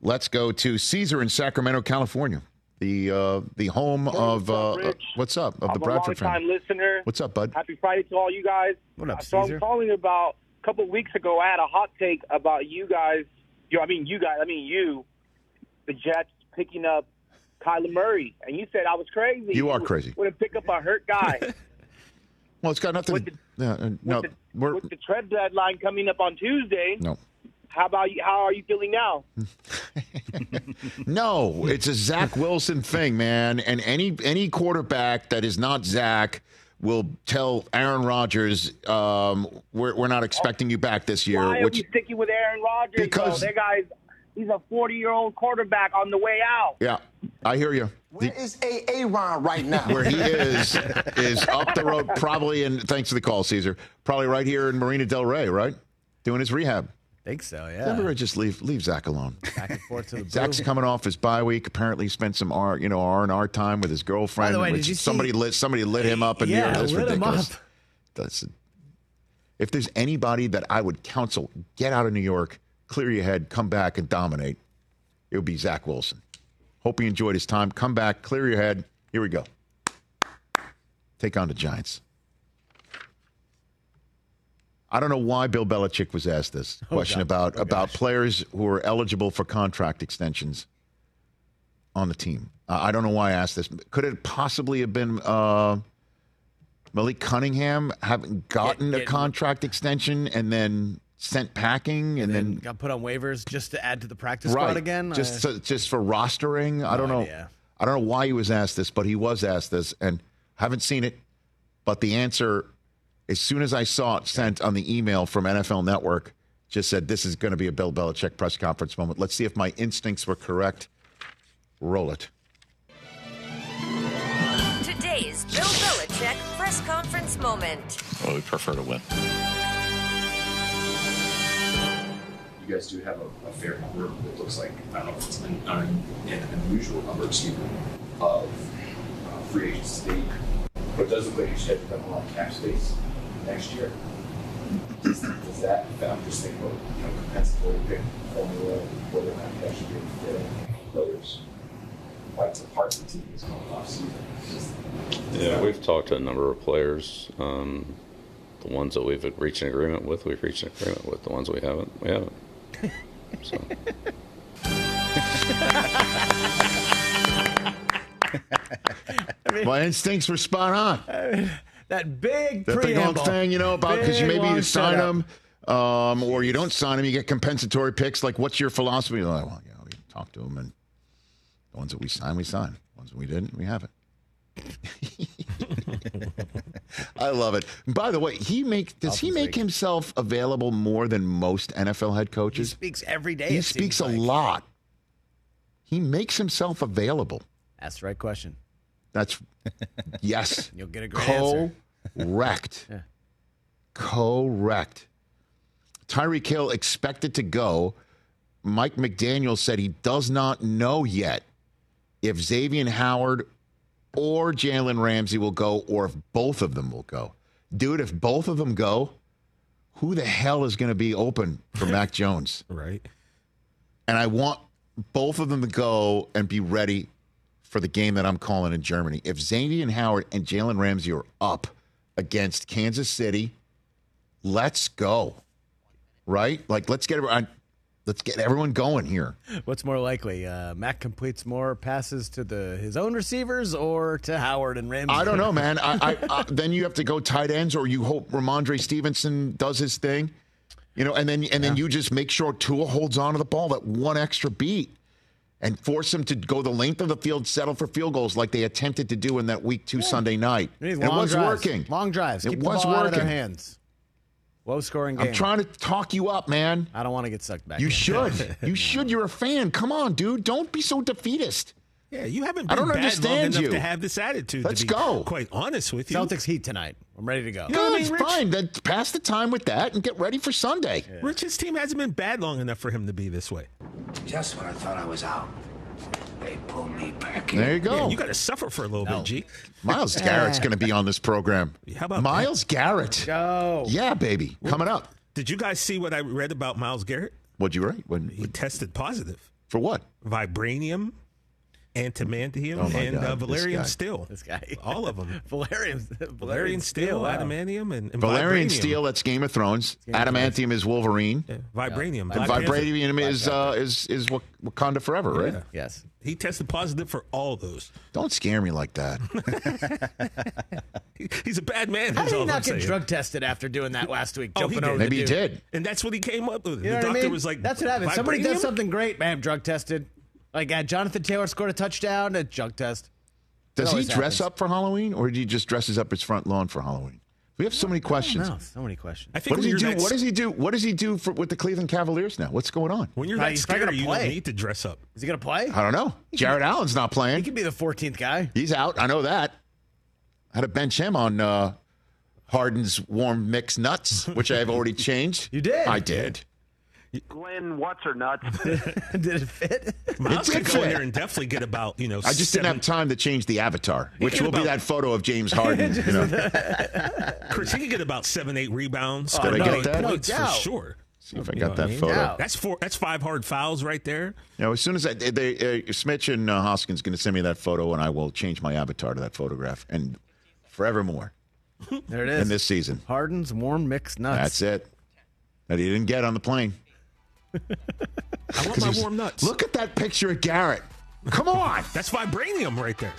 let's go to Caesar in Sacramento, California. The uh, the home of uh, uh, what's up of I'm the Bradford a long-time family. listener. What's up, bud? Happy Friday to all you guys. What up, Caesar? so I'm calling about a couple weeks ago. I had a hot take about you guys. You, I mean, you guys. I mean, you, the Jets picking up Kyler Murray, and you said I was crazy. You are crazy. Wouldn't pick up a hurt guy. Well, it's got nothing. With the- yeah, uh, no, with, the, we're with the trade deadline coming up on Tuesday, no. how about you? How are you feeling now? No, it's a Zach Wilson thing, man. And any any quarterback that is not Zach will tell Aaron Rodgers, um, "We're we're not expecting you back this year." Why are which we sticking with Aaron Rodgers? Because- though? that guy's he's a 40 year old quarterback on the way out. Yeah, I hear you. Where is A. Ron right now? Where he is is up the road, probably. And thanks for the call, Caesar. Probably right here in Marina Del Rey, right, doing his rehab. Think so, yeah. Never just leave leave Zach alone. Back and forth to the Zach's coming off his bye week. Apparently, spent some R, you know, R and R time with his girlfriend. By the way, which did you see- somebody lit somebody lit him up in New York. That's lit him ridiculous. up. That's if there's anybody that I would counsel, get out of New York, clear your head, come back and dominate. It would be Zach Wilson. Hope he enjoyed his time. Come back, clear your head. Here we go. Take on the Giants. I don't know why Bill Belichick was asked this Oh, question about Oh, about players who are eligible for contract extensions on the team. Uh, I don't know why I asked this. Could it possibly have been uh, Malik Cunningham having gotten a contract extension and then sent packing and, then, Got put on waivers just to add to the practice right squad again. just Uh, so- just for rostering? I don't know. idea. I don't know why he was asked this, but he was asked this, and haven't seen it. But the answer, as soon as I saw it sent on the email from NFL Network, just said this is going to be a Bill Belichick press conference moment. Let's see if my instincts were correct. Roll it. Today's Bill Belichick press conference moment. Well, we prefer to win. you guys do have a, a fair number. It looks like I don't know if it's an, un, an unusual number, excuse me, of uh, free agents to but it does look like you should have a lot of cap space next year. Does, does that? I'm just thinking about you know compensatory pick formula, whether or not you actually be able to get any players. Like to parts of the team is going off season. Just- Yeah, we've talked to a number of players. Um, the ones that we've reached an agreement with, we've reached an agreement with. The ones we haven't, we haven't. So. my instincts were spot on. That big That big long preamble. thing, you know, about because Big, maybe you sign them, um, or you don't sign them, you get compensatory picks. Like, what's your philosophy? You're like, well, you know, we talk to them, and the ones that we sign, we sign. The ones that we didn't, we haven't. I love it. By the way, he make does he make himself available more than most NFL head coaches? He speaks every day. He speaks a like. lot. He makes himself available. That's the right question. That's yes. You'll get a great answer. Correct. Yeah. Correct. Tyreek Hill expected to go. Mike McDaniel said he does not know yet if Xavier Howard or Jalen Ramsey will go or if both of them will go. Dude, if both of them go, who the hell is going to be open for Mac Jones? Right. And I want both of them to go and be ready for the game that I'm calling in Germany. If Xavier Howard and Jalen Ramsey are up against Kansas City, let's go. Right? Like let's get everyone let's get everyone going here. What's more likely? Uh, Mac completes more passes to the his own receivers or to Howard and Ramsey? I don't know, man. I, I, I then you have to go tight ends, or you hope Rhamondre Stevenson does his thing, you know, and then and then you just make sure Tua holds on to the ball that one extra beat, and force them to go the length of the field, settle for field goals like they attempted to do in that Week Two Sunday night. It And it long was drives. working. Long drives. It Keep was the ball out of their hands. Low scoring game. I'm trying to talk you up, man. I don't want to get sucked back. You in. should. you should. You're a fan. Come on, dude. Don't be so defeatist. Yeah, you haven't I been don't bad understand long enough you. to have this attitude. Let's to be go. Quite honest with you, Celtics Heat tonight. I'm ready to go. You know what I mean, Rich? fine. Then pass the time with that and get ready for Sunday. Rich's team hasn't been bad long enough for him to be this way. Just when I thought I was out, they pulled me back in. There you go. Yeah, you got to suffer for a little bit, G. Myles Garrett's going to be on this program. How about Myles Garrett? Go. Yeah, baby. Coming up. Did you guys see what I read about Myles Garrett? What'd you write? When, He tested positive. for what? Vibranium, antimantium, Oh, and God, uh, this Valyrian steel. This guy. All of them. Valyrian. Valyrian steel, wow. adamantium, and, and Valyrian vibranium. Steel, that's Game of Thrones. Game of Adamantium is Wolverine. Yeah, vibranium. And Black vibranium is, uh, is is Wak- Wakanda Forever, right? Yeah. Yes. He tested positive for all those. Don't scare me like that. He's a bad man. How is did he all not I'm get saying. drug tested after doing that last week? Oh, he did. over Maybe he did. And that's what he came up with. You the what I doctor mean? was like, "That's what happens. Somebody does something great, bam, drug tested." Like uh, Jonathan Taylor scored a touchdown, a Junk test. Does he dress happens. up for Halloween, or did he just dresses up his front lawn for Halloween? We have so many questions. No, so many questions. I think What does he do? you're What does he do? What does he do for, with the Cleveland Cavaliers now? What's going on? When you're Uh, that he's probably scary, you don't play. need to dress up. Is he going to play? I don't know. Jarrett Allen's not playing. He playing. could be the 14th guy. He's out. I know that. I had to bench him on uh, Harden's warm mixed nuts, which I have already changed. You did? I did. Glen, what's her nuts? Did it fit? Myles did could go in there and definitely get about, you know, I just seven, didn't have time to change the avatar, which get will be that photo of James Harden. you know. Chris, he could get about seven, eight rebounds. Did I about get eight that? points No for sure. See if I got that what I mean? photo. Yeah. That's four. That's five hard fouls right there. You know, as soon as I, they, uh, Smitch and uh, Hoskins going to send me that photo, and I will change my avatar to that photograph, and forevermore, There it is. in this season. Harden's warm mixed nuts. That's it. That he didn't get on the plane. I want my warm nuts. Look at that picture of Garrett. Come on. That's vibranium right there.